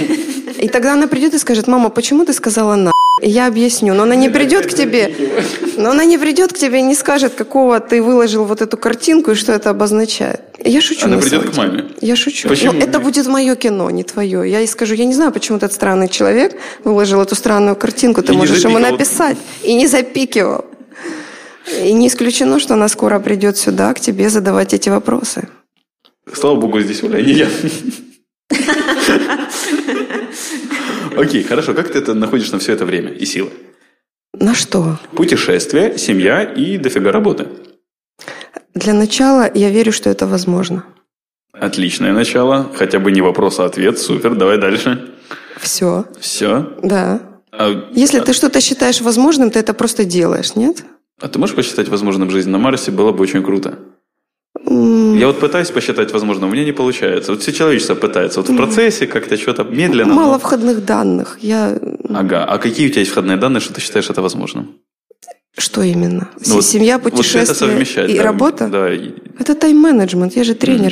Speaker 4: И тогда она придет и скажет, мама, почему ты сказала на? Я объясню, но она не придет к тебе, но она не придет к тебе и не скажет, какого ты выложил вот эту картинку и что это обозначает. Я шучу.
Speaker 1: Она придет к маме.
Speaker 4: Я шучу.
Speaker 1: Почему?
Speaker 4: Но это будет мое кино, не твое. Я ей скажу, я не знаю, почему этот странный человек выложил эту странную картинку. Ты и можешь ему написать и не запикивал. И не исключено, что она скоро придет сюда к тебе задавать эти вопросы.
Speaker 1: Слава богу, здесь Оля, а не я. Окей, хорошо. Как ты это находишь на все это время и силы?
Speaker 4: На что?
Speaker 1: Путешествие, семья и дофига работы.
Speaker 4: Для начала я верю, что это возможно.
Speaker 1: Отличное начало. Хотя бы не вопрос, а ответ. Супер. Давай дальше.
Speaker 4: Все.
Speaker 1: Все?
Speaker 4: Да.
Speaker 1: А,
Speaker 4: Если ты что-то считаешь возможным, ты это просто делаешь, нет?
Speaker 1: а ты можешь посчитать возможным жизнь на Марсе? Было бы очень круто. Я вот пытаюсь посчитать возможным, у меня не получается. Вот все человечество пытается. Вот в процессе как-то что-то медленно.
Speaker 4: Мало
Speaker 1: но-
Speaker 4: входных данных. Я...
Speaker 1: Ага. А какие у тебя есть входные данные, что ты считаешь это возможным?
Speaker 4: Что именно?
Speaker 1: Ну, вот-
Speaker 4: Семья,
Speaker 1: вот это
Speaker 4: путешествие и
Speaker 1: да.
Speaker 4: работа?
Speaker 1: Да.
Speaker 4: Это тайм-менеджмент. Я же тренер.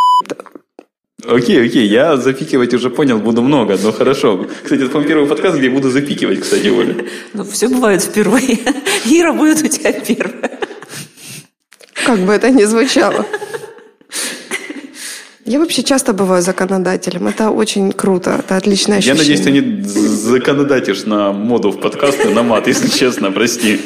Speaker 1: Окей, окей, я запикивать уже понял, буду много, но хорошо. Кстати, это, по-моему, первый подкаст, где я буду запикивать, кстати, Оля.
Speaker 3: Ну, все бывает впервые. Ира будет у тебя первая.
Speaker 4: Как бы это ни звучало. Я вообще часто бываю законодателем. Это очень круто. Это отличное
Speaker 1: Я
Speaker 4: ощущение.
Speaker 1: надеюсь, ты не законодатишь на моду в подкасты, на мат, если честно, прости.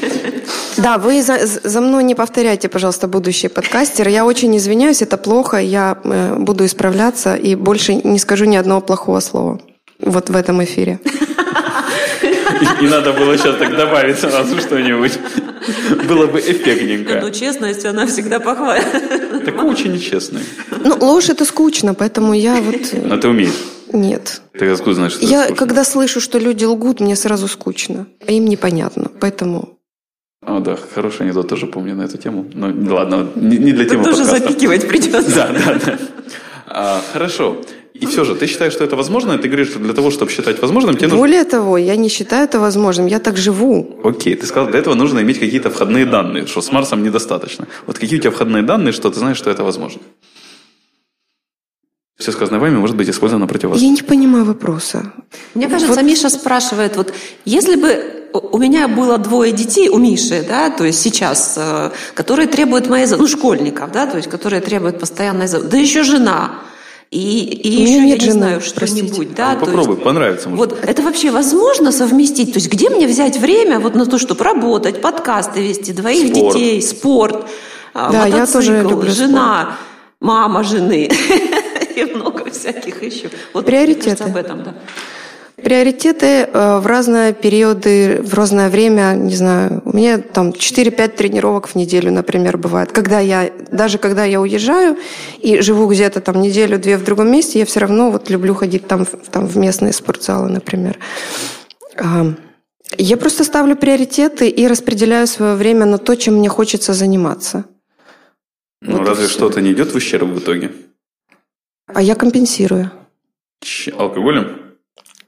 Speaker 4: Да, вы за, за мной не повторяйте, пожалуйста, будущие подкастеры. Я очень извиняюсь, это плохо. Я э, буду исправляться и больше не скажу ни одного плохого слова. Вот в этом эфире.
Speaker 1: И надо было сейчас так добавить сразу что-нибудь. Было бы
Speaker 3: Ну,
Speaker 1: эффектненько.
Speaker 3: честность, она всегда похвалит.
Speaker 1: Ты очень нечестный.
Speaker 4: Ну, ложь это скучно, поэтому я вот...
Speaker 1: Но ты умеешь.
Speaker 4: Нет.
Speaker 1: Ты откуда знаешь, что
Speaker 4: Я, когда слышу, что люди лгут, мне сразу скучно. А им непонятно. Поэтому...
Speaker 1: О, да, хороший анекдот тоже помню на эту тему. Ну, ладно, не, не для темы
Speaker 3: Тут тоже
Speaker 1: подкаста.
Speaker 3: запикивать придется.
Speaker 1: Да, да, да. А, хорошо. И все же, ты считаешь, что это возможно? Ты говоришь, что для того, чтобы считать возможным, тебе нужно...
Speaker 4: Более того, я не считаю это возможным. Я так живу.
Speaker 1: Окей, ты сказал, для этого нужно иметь какие-то входные данные, что с Марсом недостаточно. Вот какие у тебя входные данные, что ты знаешь, что это возможно? Все сказанное вами может быть использовано против вас.
Speaker 4: Я не понимаю вопроса.
Speaker 3: Мне кажется, Миша спрашивает, вот если бы у меня было двое детей, у Миши, да, то есть сейчас, э, которые требуют моей, ну, школьников, да, то есть которые требуют постоянной, да еще жена, и, и
Speaker 4: У меня
Speaker 3: еще, я не знаю, что-нибудь, да,
Speaker 1: Ну, попробуй,
Speaker 3: есть-
Speaker 1: понравится. может.
Speaker 3: Вот это вообще возможно совместить? То есть где мне взять время вот на то, чтобы работать, подкасты вести, двоих
Speaker 1: Спорт.
Speaker 3: детей, спорт, а,
Speaker 4: Да, я
Speaker 3: мотоцикл,
Speaker 4: тоже люблю
Speaker 3: жена, мама жены и много всяких еще. Вот
Speaker 4: Приоритеты.
Speaker 3: кажется, об этом, да.
Speaker 4: Приоритеты э, в разные периоды, в разное время, не знаю, у меня там 4-5 тренировок в неделю, например, бывает. Когда я, даже когда я уезжаю и живу где-то там неделю-две в другом месте, я все равно вот люблю ходить там, там в местные спортзалы, например. Я просто ставлю приоритеты и распределяю свое время на то, чем мне хочется заниматься.
Speaker 1: ну,
Speaker 4: вот
Speaker 1: разве что-то не идет в ущерб в итоге?
Speaker 4: А я компенсирую.
Speaker 1: Ч- Алкоголем?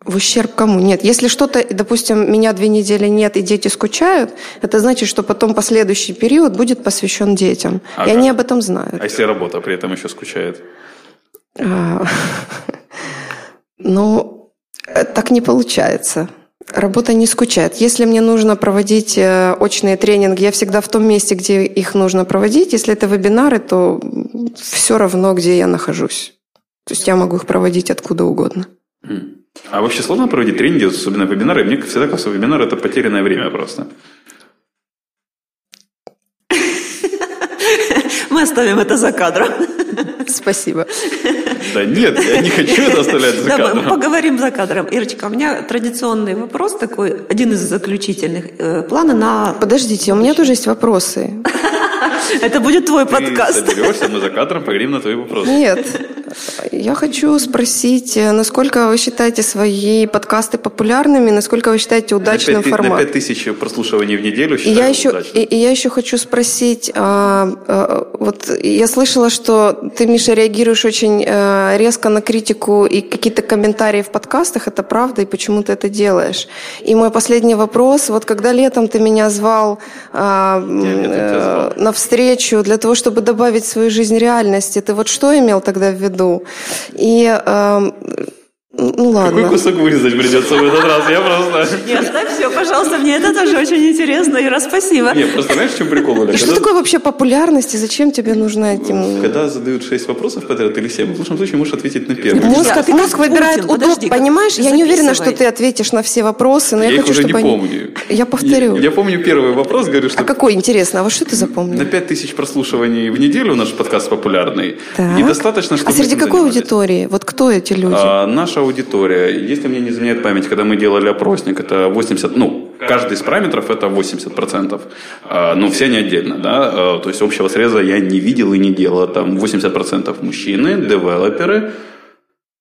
Speaker 4: В ущерб кому? Нет. Если что-то, допустим, меня две недели нет, и дети скучают, это значит, что потом последующий период будет посвящен детям.
Speaker 1: Ага.
Speaker 4: И они об этом знают.
Speaker 1: А если работа при этом еще скучает?
Speaker 4: А, Ну, э, так не получается. Работа не скучает. Если мне нужно проводить э, очные тренинги, я всегда в том месте, где их нужно проводить. Если это вебинары, то все равно, где я нахожусь. То есть я могу их проводить откуда угодно.
Speaker 1: М. А вообще сложно проводить тренинги, особенно вебинары? Мне всегда кажется, вебинар – это потерянное время просто.
Speaker 3: Мы оставим это за кадром.
Speaker 4: Спасибо.
Speaker 1: Да нет, я не хочу это оставлять за
Speaker 3: Да, мы
Speaker 1: кадром.
Speaker 3: поговорим за кадром. Ирочка, у меня традиционный вопрос такой, один из заключительных. Э, Планы на...
Speaker 4: Подождите, у меня тоже есть вопросы.
Speaker 3: Это будет твой
Speaker 1: Ты
Speaker 3: подкаст.
Speaker 1: соберешься, мы за кадром поговорим на твои вопросы.
Speaker 4: Нет. Я хочу спросить, э, насколько вы считаете свои подкасты популярными, насколько вы считаете удачным
Speaker 1: 5, на
Speaker 4: форматом?
Speaker 1: 5 тысяч прослушиваний в неделю
Speaker 4: И
Speaker 1: считаю
Speaker 4: я, еще, и, и я еще хочу спросить, а, а, вот я слышала, что ты, Миша, реагируешь очень э, резко на критику и какие-то комментарии в подкастах, это правда, и почему ты это делаешь? И мой последний вопрос, вот когда летом ты меня звал а, м,
Speaker 1: Я летом тебя звал.
Speaker 4: э, на встречу для того, чтобы добавить в свою жизнь реальности, ты вот что имел тогда в виду? И эм, Ну
Speaker 1: Какой
Speaker 4: ладно.
Speaker 1: кусок вырезать придется в этот раз? Я просто...
Speaker 3: Не, оставь все, пожалуйста, мне это тоже очень интересно, Ира, спасибо.
Speaker 1: Не, просто знаешь, в чем прикол, Оля?
Speaker 4: И что
Speaker 1: Когда-
Speaker 4: такое вообще популярность и зачем тебе нужно этим...
Speaker 1: Когда задают 6 вопросов подряд или 7, в лучшем случае можешь ответить на первый.
Speaker 4: Мозг,
Speaker 3: Да, ты
Speaker 4: мозг выбирает
Speaker 3: подожди,
Speaker 4: понимаешь? Я не уверена, что ты ответишь на все вопросы, но я,
Speaker 1: Я их
Speaker 4: хочу,
Speaker 1: уже не
Speaker 4: чтобы они-
Speaker 1: помню.
Speaker 4: Я повторю.
Speaker 1: Я, я помню первый вопрос, говорю, что
Speaker 4: А какой интересно? А вот что ты
Speaker 1: на
Speaker 4: запомнил?
Speaker 1: 5000 прослушиваний в неделю наш подкаст популярный.
Speaker 4: Так.
Speaker 1: Недостаточно, чтобы
Speaker 4: А среди какой
Speaker 1: занимались.
Speaker 4: аудитории? Вот кто эти люди?
Speaker 1: А, наша аудитория, если мне не изменяет память, когда мы делали опросник, это 80, ну, каждый из параметров это 80%, а, но все они отдельно, да, А, то есть общего среза я не видел и не делал, там 80% мужчины, девелоперы,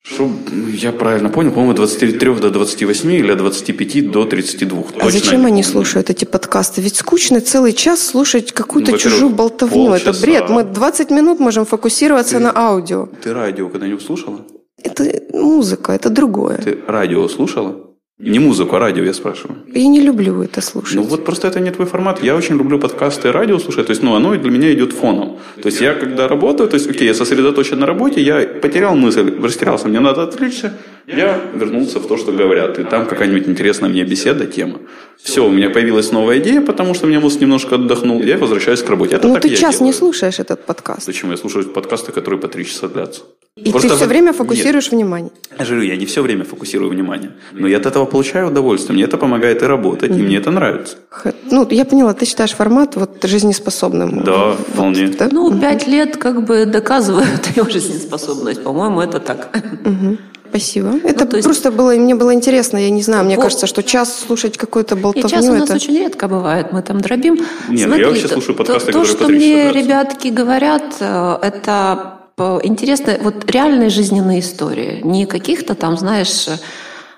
Speaker 1: что я правильно понял, по-моему, 23 до 28 или от 25 до 32.
Speaker 4: а
Speaker 1: Точно
Speaker 4: зачем они слушают эти подкасты? Ведь скучно целый час слушать какую-то
Speaker 1: Ну,
Speaker 4: чужую болтовню. Это
Speaker 1: полчаса.
Speaker 4: бред. Мы 20 минут можем фокусироваться на аудио.
Speaker 1: Ты радио когда-нибудь слушала?
Speaker 4: Это музыка, это другое.
Speaker 1: Ты радио слушала? Не музыку, а радио, я спрашиваю.
Speaker 4: Я не люблю это слушать.
Speaker 1: Ну вот просто это не твой формат. Я очень люблю подкасты и радио слушать. То есть, ну, оно для меня идет фоном. То есть, я когда работаю, то есть, окей, я сосредоточен на работе, я потерял мысль, растерялся, мне надо отвлечься. Я вернулся в то, что говорят. И там какая-нибудь интересная мне беседа, тема. Все, у меня появилась новая идея, потому что у меня мозг немножко отдохнул. Я возвращаюсь к работе. Это
Speaker 4: ну
Speaker 1: так
Speaker 4: ты час не слушаешь этот подкаст.
Speaker 1: Зачем я слушаю подкасты, которые по три часа длятся?
Speaker 4: И
Speaker 1: Просто
Speaker 4: ты все
Speaker 1: вот-
Speaker 4: время
Speaker 1: Нет.
Speaker 4: фокусируешь внимание.
Speaker 1: Я же говорю, я не все время фокусирую внимание. Но я от этого получаю удовольствие. Мне это помогает и работать, и мне это нравится.
Speaker 4: Х- Ну, я поняла, ты считаешь формат вот жизнеспособным.
Speaker 1: Да,
Speaker 4: Вот,
Speaker 1: вполне.
Speaker 4: да?
Speaker 3: Ну, пять лет как бы доказывают ее жизнеспособность. По-моему, это так.
Speaker 4: Мгм. Спасибо. Это
Speaker 3: Ну, то есть-
Speaker 4: просто было, мне было интересно, я не знаю, мне
Speaker 3: Вот.
Speaker 4: кажется, что час слушать какую-то
Speaker 3: И
Speaker 4: болтовню,
Speaker 3: час у нас
Speaker 4: это...
Speaker 3: очень редко бывает, мы там дробим.
Speaker 1: Нет, я вообще слушаю подкасты,
Speaker 3: то, то,
Speaker 1: которые
Speaker 3: что мне ребятки говорят, э, это по- интересно, вот реальные жизненные истории, не каких-то там, знаешь,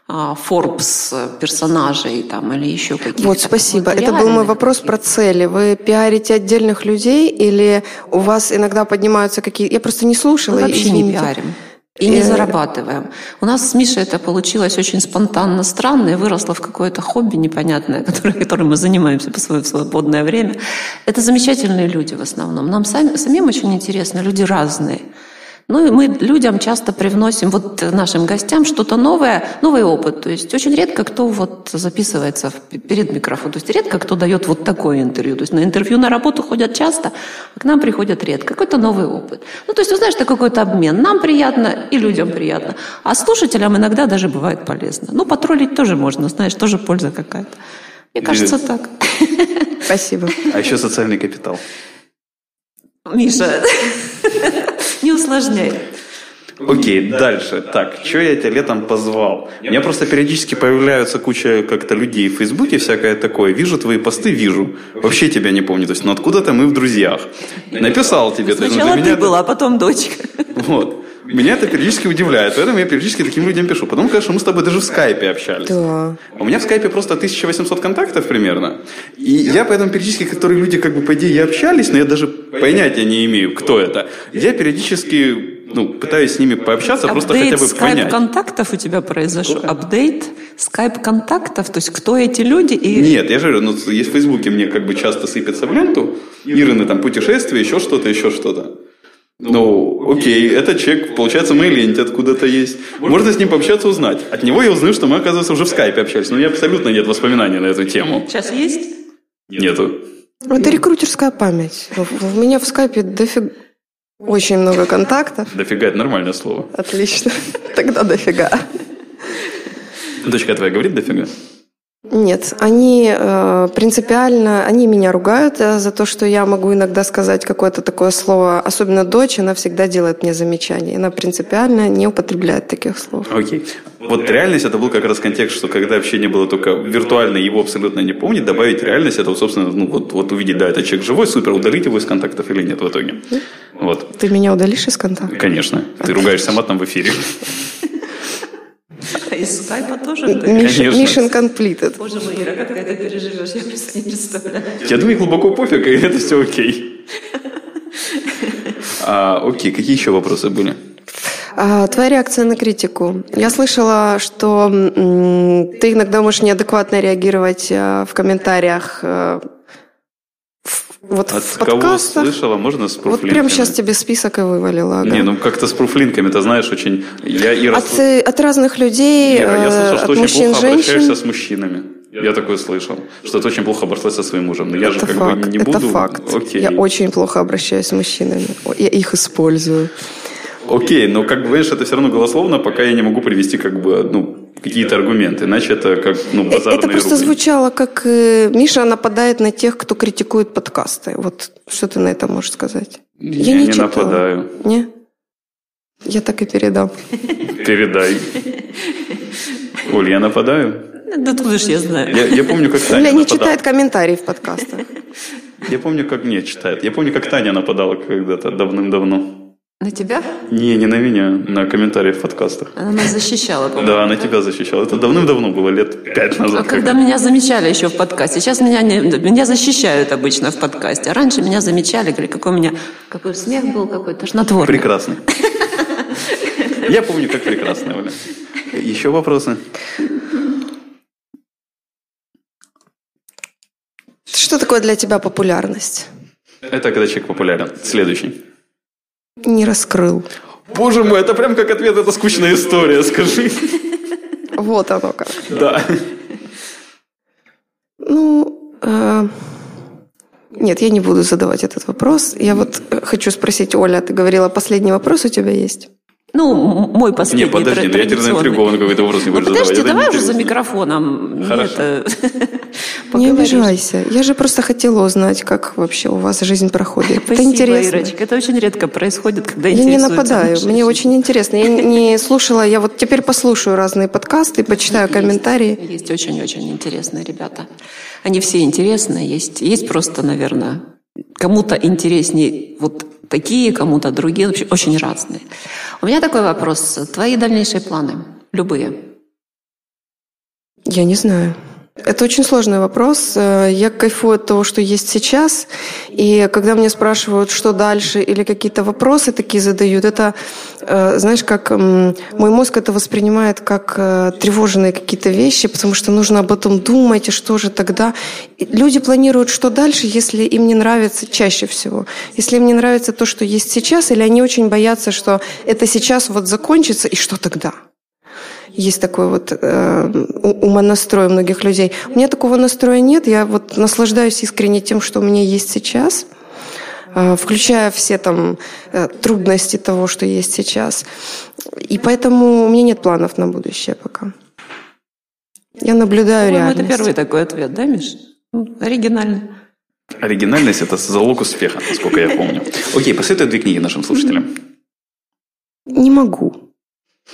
Speaker 3: а, Forbes персонажей там или еще каких-то.
Speaker 4: Вот, спасибо.
Speaker 3: Вот
Speaker 4: Это был мой вопрос про цели. Вы пиарите отдельных людей или у вас иногда поднимаются какие... Я просто не слушала.
Speaker 3: Мы вообще не
Speaker 4: извините.
Speaker 3: пиарим. И не
Speaker 4: Э,
Speaker 3: зарабатываем. У нас с Мишей это получилось очень спонтанно, странно, и выросло в какое-то хобби непонятное, которое, которым мы занимаемся по свое свободное время. Это замечательные люди в основном. Нам сами, самим очень интересно, люди разные. Ну и мы людям часто привносим, вот нашим гостям, что-то новое, новый опыт. То есть очень редко кто вот записывается перед микрофоном. То есть редко кто дает вот такое интервью. То есть на интервью на работу ходят часто, а к нам приходят редко. Какой-то новый опыт. Ну то есть, вы знаешь, это какой-то обмен. Нам приятно и людям приятно. А слушателям иногда даже бывает полезно. Ну потроллить тоже можно, знаешь, тоже польза какая-то. Мне кажется, так.
Speaker 4: Спасибо.
Speaker 1: А еще социальный капитал.
Speaker 3: Миша, усложняй.
Speaker 1: Окей, дальше. Так, что я тебя летом позвал? У меня просто периодически появляются куча как-то людей в Фейсбуке, всякое такое. Вижу твои посты, вижу. Вообще тебя не помню. То есть, ну откуда-то мы в друзьях. Написал тебе. ну,
Speaker 3: Сначала ты была, а потом дочка.
Speaker 1: Вот. Меня это периодически удивляет, поэтому я периодически таким людям пишу. Потом, конечно, мы с тобой даже в скайпе общались.
Speaker 4: Да.
Speaker 1: У меня в скайпе просто 1800 контактов примерно. И я поэтому периодически, которые люди, как бы, по идее, и общались, но я даже понятия не имею, кто это. Я периодически, ну, пытаюсь с ними пообщаться, просто
Speaker 3: Апдейт
Speaker 1: хотя бы понять.
Speaker 3: скайп-контактов у тебя произошел? Апдейт скайп-контактов? То есть кто эти люди? И...
Speaker 1: Нет, я же говорю, ну, есть в Фейсбуке мне как бы часто сыпется в ленту, Ирины там путешествия, еще что-то, еще что-то. Ну, окей, этот человек, получается, в моей ленте откуда-то есть. Можно с ним пообщаться, узнать. От него я узнаю, что мы, оказывается, уже в скайпе общались. Но у меня абсолютно нет воспоминаний на эту тему.
Speaker 3: Сейчас есть?
Speaker 1: Нету.
Speaker 4: Это рекрутерская память. У меня в скайпе дофиг... Очень много контактов.
Speaker 1: Дофига, это нормальное слово.
Speaker 4: Отлично. Тогда дофига.
Speaker 1: Дочка твоя говорит дофига?
Speaker 4: Нет, они э, принципиально, они меня ругают э, за то, что я могу иногда сказать какое-то такое слово. Особенно дочь, она всегда делает мне замечания. Она принципиально не употребляет таких слов.
Speaker 1: Окей. Вот реальность это был как раз контекст, что когда общение было только виртуально, его абсолютно не помнить, добавить реальность, это вот, собственно, ну вот, вот увидеть, да, этот человек живой, супер, удалить его из контактов или нет в итоге. Вот.
Speaker 4: Ты меня удалишь из контакта?
Speaker 1: Конечно. Ты ругаешься матом в эфире.
Speaker 3: Из скайпа тоже?
Speaker 4: Mission,
Speaker 1: Конечно.
Speaker 4: mission completed.
Speaker 3: Боже мой, Ира, как ты это переживешь? Я просто не представляю.
Speaker 1: Я думаю, глубоко пофиг, и это все окей. А, окей, какие еще вопросы были?
Speaker 4: А, твоя реакция на критику. Я слышала, что м, ты иногда можешь неадекватно реагировать э, в комментариях в Вот
Speaker 1: От
Speaker 4: в
Speaker 1: кого слышала, можно с
Speaker 4: Вот
Speaker 1: пруфлинками?
Speaker 4: прямо сейчас тебе список и вывалила. ага.
Speaker 1: Не, ну как-то с пруфлинками, ты знаешь, очень... Я, Ира,
Speaker 4: от, э, от разных людей,
Speaker 1: Ира, я
Speaker 4: э,
Speaker 1: слышал, что
Speaker 4: от
Speaker 1: очень
Speaker 4: мужчин,
Speaker 1: плохо обращаешься
Speaker 4: женщин.
Speaker 1: с мужчинами. Я такое слышал, что ты очень плохо обращалась со своим мужем. Но я же
Speaker 4: Это
Speaker 1: как
Speaker 4: факт,
Speaker 1: бы не
Speaker 4: это
Speaker 1: буду...
Speaker 4: факт.
Speaker 1: Окей.
Speaker 4: Я очень плохо обращаюсь с мужчинами. Я их использую.
Speaker 1: Окей, но как бы, знаешь, это все равно голословно, пока я не могу привести как бы, ну, какие-то аргументы. Иначе это как, ну,
Speaker 4: Э,
Speaker 1: базарные
Speaker 4: Это просто
Speaker 1: рубли.
Speaker 4: звучало, как э, Миша нападает на тех, кто критикует подкасты. Вот что ты на это можешь сказать?
Speaker 1: Я, не,
Speaker 4: читала.
Speaker 1: нападаю.
Speaker 4: Не? Я так и передам.
Speaker 1: Передай. Оль, я нападаю?
Speaker 3: Да откуда ж я знаю?
Speaker 1: Я, я помню, как Таня
Speaker 4: Оля не
Speaker 1: нападала.
Speaker 4: читает комментарии в подкастах.
Speaker 1: Я помню, как... Нет, читает. Я помню, как Таня нападала когда-то давным-давно.
Speaker 3: На тебя?
Speaker 1: Не, не на меня, на комментарии в подкастах.
Speaker 3: Она нас защищала, по-моему.
Speaker 1: Да, она тебя защищала. Это давным-давно было, лет пять назад.
Speaker 3: А когда меня замечали еще в подкасте, сейчас меня, не, меня защищают обычно в подкасте, а раньше меня замечали, говорили, какой у меня, какой смех был, какой тошнотворный.
Speaker 1: Прекрасный. Я помню, как прекрасно, Оля. Еще вопросы?
Speaker 4: Что такое для тебя популярность?
Speaker 1: Это когда человек популярен. Следующий.
Speaker 4: Не раскрыл.
Speaker 1: Боже мой, это прям как ответ, это скучная история, скажи.
Speaker 4: Вот оно как.
Speaker 1: Да.
Speaker 4: Ну, э, нет, я не буду задавать этот вопрос. Я вот э, хочу спросить, Оля, ты говорила, последний вопрос у тебя есть?
Speaker 3: Ну, мой последний
Speaker 1: Не, подожди, ну я теперь заинтригован, какой-то вопрос не
Speaker 3: Ну
Speaker 1: будешь
Speaker 3: подожди,
Speaker 1: задавать.
Speaker 3: Давай уже за микрофоном.
Speaker 1: Хорошо.
Speaker 3: Это,
Speaker 4: Не обижайся. Я же просто хотела узнать, как вообще у вас жизнь проходит.
Speaker 3: Спасибо,
Speaker 4: это интересно.
Speaker 3: Ирочка. Это очень редко происходит, когда
Speaker 4: Я не нападаю. Мне очень интересно. Я не слушала, я вот теперь послушаю разные подкасты, почитаю комментарии.
Speaker 3: Есть очень-очень интересные ребята. Они все интересные. Есть, есть просто, наверное, кому-то интереснее вот такие, кому-то другие. Вообще очень разные. У меня такой вопрос. Твои дальнейшие планы? Любые.
Speaker 4: Я не знаю. Это очень сложный вопрос. Э, Я кайфую от того, что есть сейчас. И когда мне спрашивают, что дальше, или какие-то вопросы такие задают, это, э, знаешь, как мой мозг это воспринимает как э, тревожные какие-то вещи, потому что нужно об этом думать, и что же тогда. Люди планируют, что дальше, если им не нравится чаще всего. Если им не нравится то, что есть сейчас, или они очень боятся, что это сейчас вот закончится, и что тогда? Есть такой вот э, умонастрой у многих людей. У меня такого настроя нет. Я вот наслаждаюсь искренне тем, что у меня есть сейчас, э, включая все там э, трудности того, что есть сейчас. И поэтому у меня нет планов на будущее пока. Я наблюдаю
Speaker 3: По-моему,
Speaker 4: реальность.
Speaker 3: это первый такой ответ, да, Миш? Оригинально.
Speaker 1: Оригинальность – это залог успеха, насколько я помню. Окей, посоветуй две книги нашим слушателям.
Speaker 4: Не могу.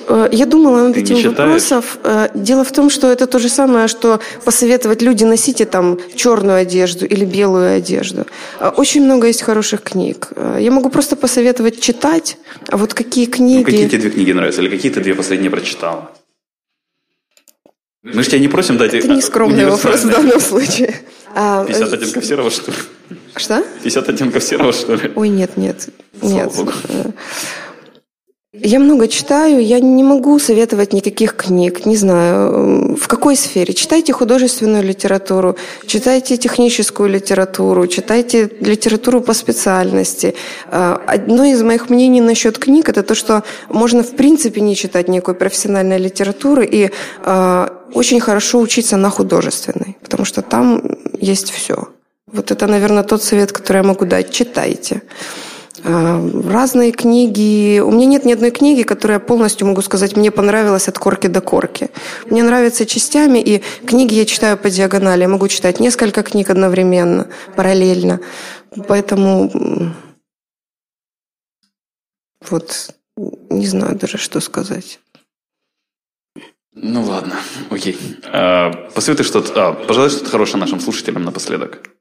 Speaker 4: Э, Я думала над
Speaker 1: Ты
Speaker 4: этим вопросом. Э, Дело в том, что это то же самое, что посоветовать люди носите там черную одежду или белую одежду. Э, Очень много есть хороших книг. Я могу просто посоветовать читать, а вот какие
Speaker 1: Ну,
Speaker 4: книги...
Speaker 1: какие тебе две книги нравятся? Или какие ты две последние прочитала? Мы же тебя не просим дать
Speaker 4: Это не скромный вопрос в данном случае. А,
Speaker 1: 50
Speaker 4: э,
Speaker 1: оттенков серого, что ли?
Speaker 4: Что?
Speaker 1: 50 оттенков серого, что ли?
Speaker 4: Ой, нет, нет,
Speaker 1: Слава
Speaker 4: нет.
Speaker 1: Богу.
Speaker 4: Я много читаю, я не могу советовать никаких книг, не знаю, в какой сфере. Читайте художественную литературу, читайте техническую литературу, читайте литературу по специальности. Э, Одно из моих мнений насчет книг – это то, что можно в принципе не читать никакой профессиональной литературы и э, очень хорошо учиться на художественной, потому что там есть все. Вот это, наверное, тот совет, который я могу дать. Читайте. А, Разные книги. У меня нет ни одной книги, которую я полностью могу сказать, мне понравилась от корки до корки. Мне нравятся частями, и книги я читаю по диагонали. Я могу читать несколько книг одновременно, параллельно. Поэтому вот не знаю даже, что сказать.
Speaker 1: Ну ладно, окей. А, посоветуй что-то, а, пожалуй, что-то хорошее нашим слушателям напоследок.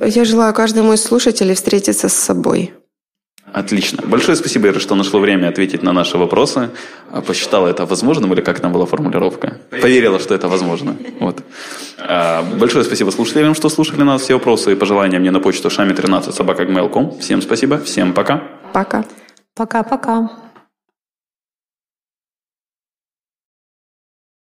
Speaker 4: Я желаю каждому из слушателей встретиться с собой.
Speaker 1: Отлично. Большое спасибо, Ира, что нашло время ответить на наши вопросы. А, Посчитала это возможным или как там была формулировка? Поверила, что это возможно. Вот. А, Большое спасибо слушателям, что слушали нас. Все вопросы и пожелания мне на почту шами13 собака Всем спасибо, всем пока.
Speaker 4: Пока.
Speaker 3: Пока-пока.